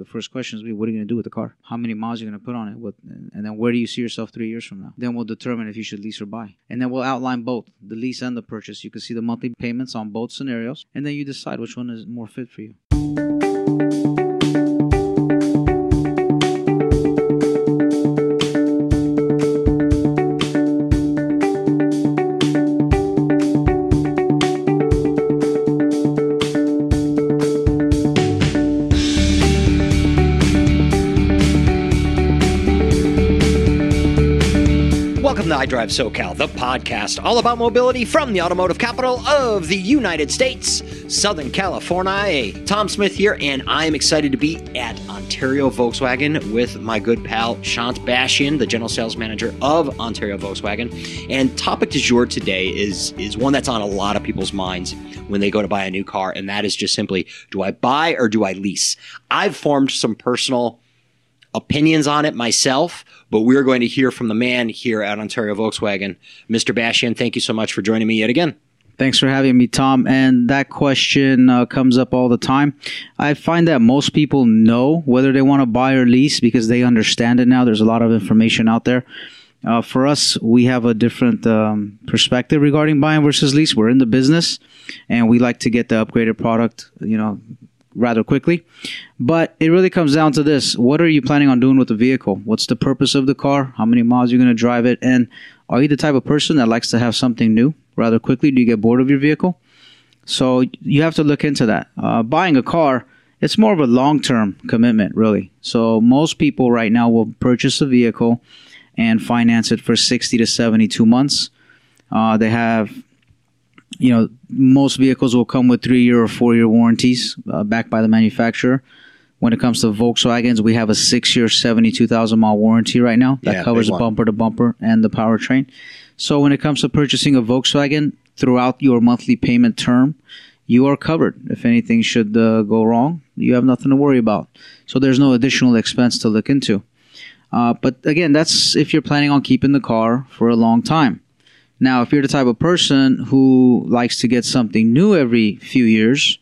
the first question is, what are you going to do with the car? How many miles are you going to put on it? What, and then where do you see yourself three years from now? Then we'll determine if you should lease or buy. And then we'll outline both the lease and the purchase. You can see the monthly payments on both scenarios, and then you decide which one is more fit for you. IDrive SoCal, the podcast all about mobility from the automotive capital of the United States, Southern California. Tom Smith here, and I'm excited to be at Ontario Volkswagen with my good pal Shant Bashian, the general sales manager of Ontario Volkswagen. And topic du jour today is is one that's on a lot of people's minds when they go to buy a new car, and that is just simply: do I buy or do I lease? I've formed some personal opinions on it myself, but we're going to hear from the man here at Ontario Volkswagen, Mr. Bashian. Thank you so much for joining me yet again. Thanks for having me, Tom. And that question uh, comes up all the time. I find that most people know whether they want to buy or lease because they understand it now. There's a lot of information out there. Uh, for us, we have a different um, perspective regarding buying versus lease. We're in the business, and we like to get the upgraded product, you know, rather quickly. But it really comes down to this what are you planning on doing with the vehicle? What's the purpose of the car? How many miles are you going to drive it? And are you the type of person that likes to have something new rather quickly? Do you get bored of your vehicle? So you have to look into that. Uh, buying a car, it's more of a long term commitment, really. So most people right now will purchase a vehicle and finance it for 60 to 72 months. Uh, they have you know, most vehicles will come with three year or four year warranties uh, backed by the manufacturer. When it comes to Volkswagens, we have a six year, 72,000 mile warranty right now that Yeah, covers one. bumper to bumper and the powertrain. So when it comes to purchasing a Volkswagen throughout your monthly payment term, you are covered. If anything should uh, go wrong, you have nothing to worry about. So there's no additional expense to look into. Uh, but again, that's if you're planning on keeping the car for a long time. Now, if you're the type of person who likes to get something new every few years,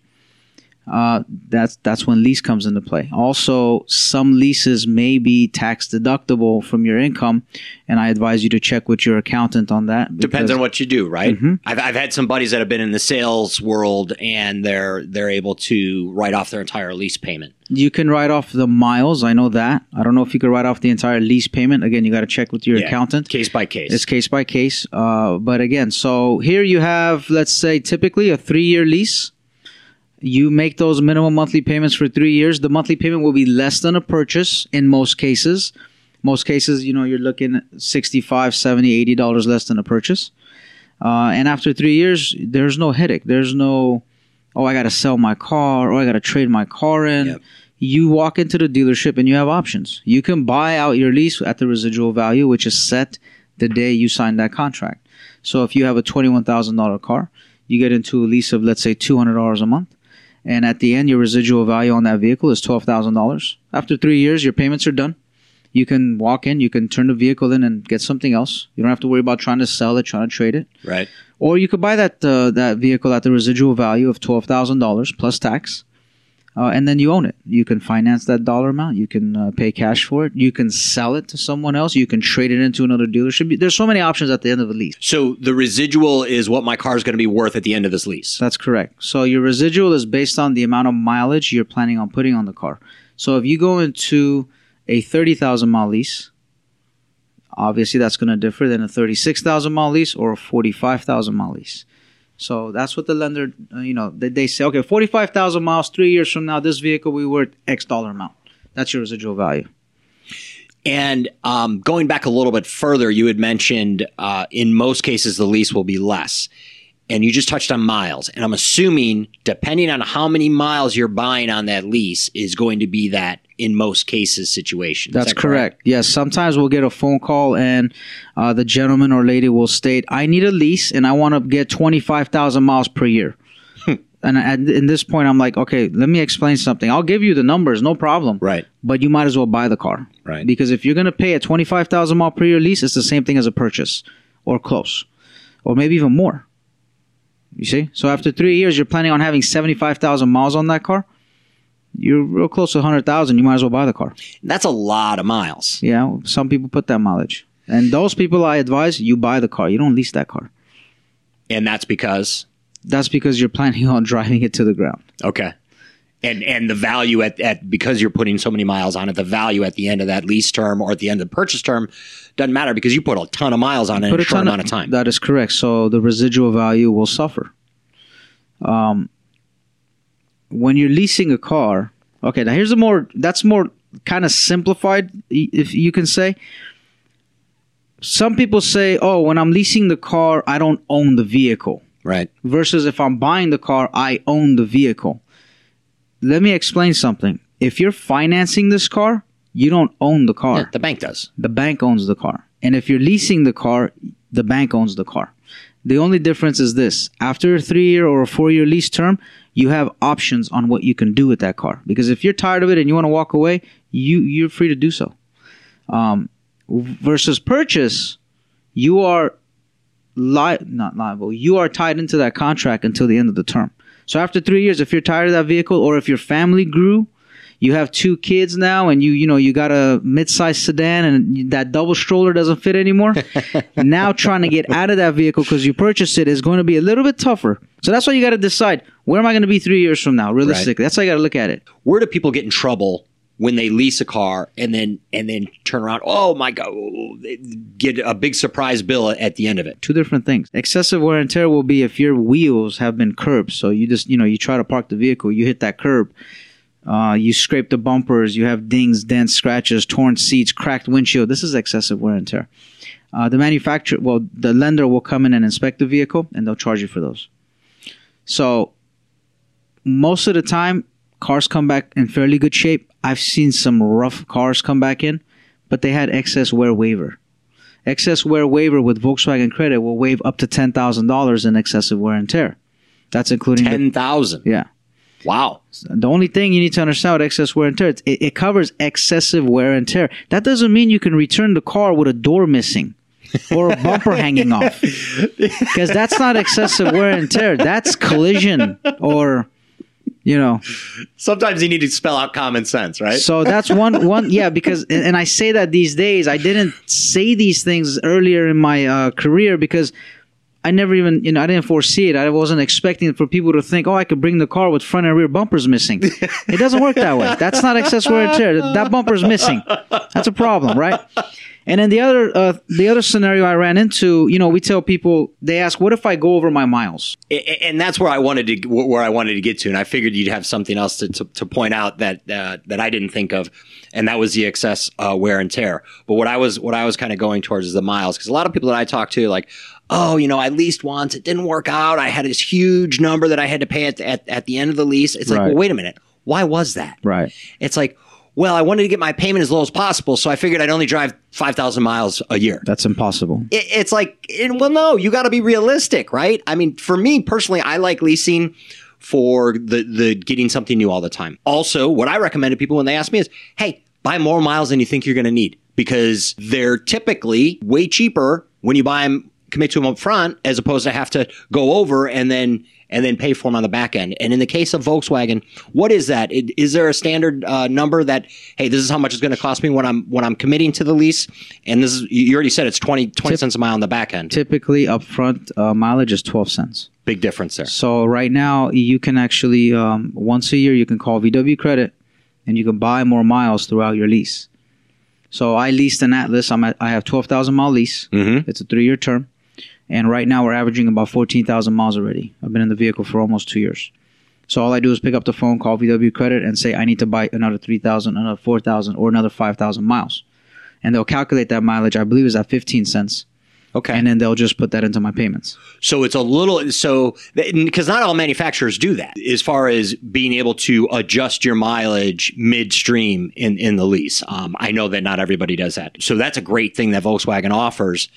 uh, that's that's when lease comes into play. Also, some leases may be tax deductible from your income, and I advise you to check with your accountant on that. Depends on what you do, right? Mhm. I've, I've had some buddies that have been in the sales world and they're they're able to write off their entire lease payment. You can write off the miles. I know that. I don't know if you could write off the entire lease payment. Again, you got to check with your Yeah. accountant. Case by case. It's case by case. Uh, but again, so here you have, let's say, typically a three year lease. You make those minimum monthly payments for three years. The monthly payment will be less than a purchase in most cases. Most cases, you know, you're looking at 65 70 80 dollars less than a purchase. Uh, and after three years, there's no headache. There's no, oh, I got to sell my car or I got to trade my car in. Yep. You walk into the dealership and you have options. You can buy out your lease at the residual value, which is set the day you sign that contract. So if you have a $21,000 car, you get into a lease of, let's say, $200 a month. And at the end, your residual value on that vehicle is $12,000. After three years, your payments are done. You can walk in, you can turn the vehicle in and get something else. You don't have to worry about trying to sell it, trying to trade it. right. Or you could buy that uh, that vehicle at the residual value of twelve thousand dollars plus tax, uh, and then you own it. You can finance that dollar amount. You can uh, pay cash for it. You can sell it to someone else. You can trade it into another dealership. There's so many options at the end of a lease. So the residual is what my car is going to be worth at the end of this lease. That's correct. So your residual is based on the amount of mileage you're planning on putting on the car. So if you go into a thirty thousand mile lease, obviously that's going to differ than a thirty six thousand mile lease or a forty five thousand mile lease. So that's what the lender, uh, you know, they, they say, okay, forty five thousand miles, three years from now, this vehicle will be worth X dollar amount. That's your residual value. And um, going back a little bit further, you had mentioned uh, in most cases the lease will be less. And you just touched on miles. And I'm assuming, depending on how many miles you're buying on that lease, is going to be that in most cases situation. That's that correct. Yes, sometimes we'll get a phone call and uh, the gentleman or lady will state, "I need a lease and I want to get twenty five thousand miles per year." and at in this point, I'm like, "Okay, let me explain something. I'll give you the numbers, no problem. Right. But you might as well buy the car, Right. Because if you're going to pay a twenty five thousand mile per year lease, it's the same thing as a purchase, or close, or maybe even more. You see, so after three years, you're planning on having seventy five thousand miles on that car. you're real close to 100,000, you might as well buy the car. That's a lot of miles. Yeah, some people put that mileage. And those people I advise you buy the car. You don't lease that car. And that's because That's because you're planning on driving it to the ground. okay. And and the value at, at because you're putting so many miles on it, the value at the end of that lease term or at the end of the purchase term doesn't matter because you put a ton of miles on it in a short amount of time. That is correct. So the residual value will suffer. Um, when you're leasing a car, okay. Now here's a more that's more kind of simplified, if you can say. Some people say, "Oh, when I'm leasing the car, I don't own the vehicle." right. versus if I'm buying the car, I own the vehicle. Let me explain something. If you're financing this car, you don't own the car. Yeah, the bank does. The bank owns the car. And if you're leasing the car, the bank owns the car. The only difference is this after a three year or a four year lease term, you have options on what you can do with that car. Because if you're tired of it and you want to walk away, you, you're free to do so. Um, versus purchase, you are li- not liable. You are tied into that contract until the end of the term. So after three years, if you're tired of that vehicle, or if your family grew, you have two kids now, and you you know you got a mid-sized sedan, and that double stroller doesn't fit anymore. now trying to get out of that vehicle because you purchased it is going to be a little bit tougher. So that's why you got to decide where am I going to be three years from now, realistically. That's how you got to look at it. Where do people get in trouble when they lease a car and then and then turn around? Oh my god, get a big surprise bill at the end of it. two different things. Excessive wear and tear will be if your wheels have been curbed. So you just, you know, you try to park the vehicle, you hit that curb, uh, you scrape the bumpers, you have dings, dents, scratches, torn seats, cracked windshield. This is excessive wear and tear. Uh, the manufacturer, well, the lender will come in and inspect the vehicle and they'll charge you for those. So most of the time, cars come back in fairly good shape. I've seen some rough cars come back in, but they had excess wear waiver excess wear waiver with Volkswagen Credit will waive up to ten thousand dollars in excessive wear and tear. That's including Ten thousand. yeah. Wow. The only thing you need to understand with excess wear and tear, it, it covers excessive wear and tear. That doesn't mean you can return the car with a door missing or a bumper hanging off, because that's not excessive wear and tear. That's collision or, you know. Sometimes you need to spell out common sense, right? So that's one one yeah because and, I say that these days I didn't say these things earlier in my uh, career because I never even you know I didn't foresee it. I wasn't expecting for people to think oh I could bring the car with front and rear bumpers missing. It doesn't work that way. That's not excess wear and tear that bumper's missing. That's a problem right? And then the other uh, the other scenario I ran into you know we tell people they ask what if I go over my miles? And that's where I wanted to where I wanted to get to, and I figured you'd have something else to, to, to point out that uh, that I didn't think of, and that was the excess uh, wear and tear. But what I was what I was kind of going towards is the miles, because a lot of people that I talk to, like, oh, you know, I leased once, it didn't work out, I had this huge number that I had to pay at at, at the end of the lease. It's like, Right. well, wait a minute, why was that? right. It's like, well, I wanted to get my payment as low as possible, so I figured I'd only drive five thousand miles a year. That's impossible. It, it's like it, well no you got to be realistic right? I mean for me personally i like leasing for the the getting something new all the time. Also what i recommend to people when they ask me is hey buy more miles than you think you're going to need because they're typically way cheaper when you buy them commit to them up front as opposed to have to go over and then and then pay for them on the back end. And in the case of Volkswagen, what is that? Is there a standard uh, number that hey, this is how much it's going to cost me when I'm when I'm committing to the lease? And this is you already said it's 20, 20 cents a mile on the back end. typically upfront uh, mileage is 12 cents Big difference there. So right now you can actually um, once a year you can call VW Credit, and you can buy more miles throughout your lease. So I leased an Atlas. I'm at, I have twelve thousand mile lease. Mm-hmm. It's a three year term, and right now we're averaging about fourteen thousand miles already. I've been in the vehicle for almost two years. So all I do is pick up the phone, call VW Credit, and say I need to buy another three thousand, another four thousand, or another five thousand miles, and they'll calculate that mileage. I believe is at fifteen cents, Okay. and then they'll just put that into my payments. So it's a little so because not all manufacturers do that as far as being able to adjust your mileage midstream in in the lease. Um, I know that not everybody does that, so that's a great thing that Volkswagen offers,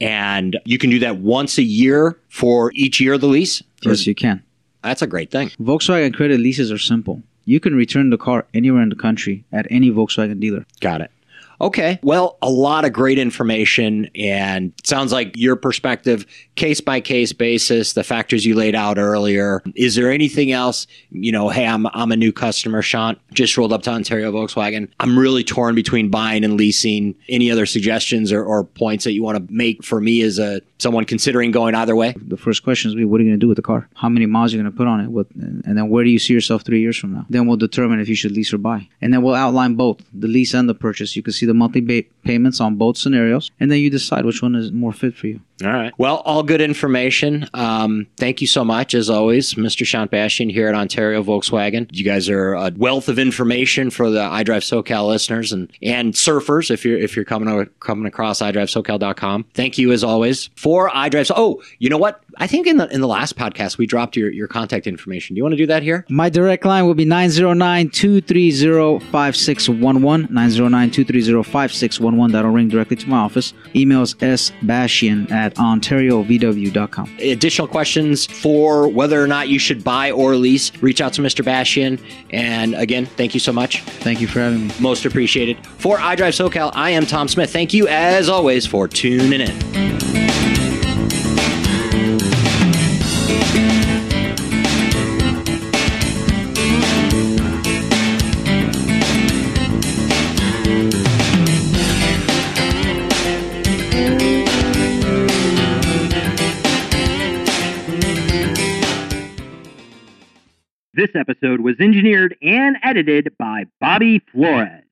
and you can do that once a year for each year of the lease. Yes, you can. That's a great thing. Volkswagen credit leases are simple. You can return the car anywhere in the country at any Volkswagen dealer. Got it. Okay. Well, a lot of great information and sounds like your perspective, case by case basis, the factors you laid out earlier. Is there anything else? You know, hey, I'm, I'm a new customer, Shant, just rolled up to Ontario Volkswagen. I'm really torn between buying and leasing. Any other suggestions or, or points that you want to make for me as a someone considering going either way? The first question is, what are you going to do with the car? How many miles are you going to put on it? What, and then where do you see yourself three years from now? Then we'll determine if you should lease or buy. And then we'll outline both the lease and the purchase. You can see the monthly ba- payments on both scenarios, and then you decide which one is more fit for you. All right. Well, all good information. Um, thank you so much, as always, Mr. Shant Bashian here at Ontario Volkswagen. You guys are a wealth of information for the iDrive SoCal listeners and and surfers. If you're if you're coming coming across iDriveSoCal.com. Thank you as always for iDrive. Oh, you know what? I think in the in the last podcast we dropped your your contact information. Do you want to do that here? My direct line will be 909-230-5611. 909-230-5611. That'll ring directly to my office. Email is sbastian at ontariovw.com. Additional questions for whether or not you should buy or lease, reach out to Mr. Bashian. And again, thank you so much. Thank you for having me. Most appreciated. For iDrive SoCal, I am Tom Smith. Thank you as always for tuning in. This episode was engineered and edited by Bobby Flores.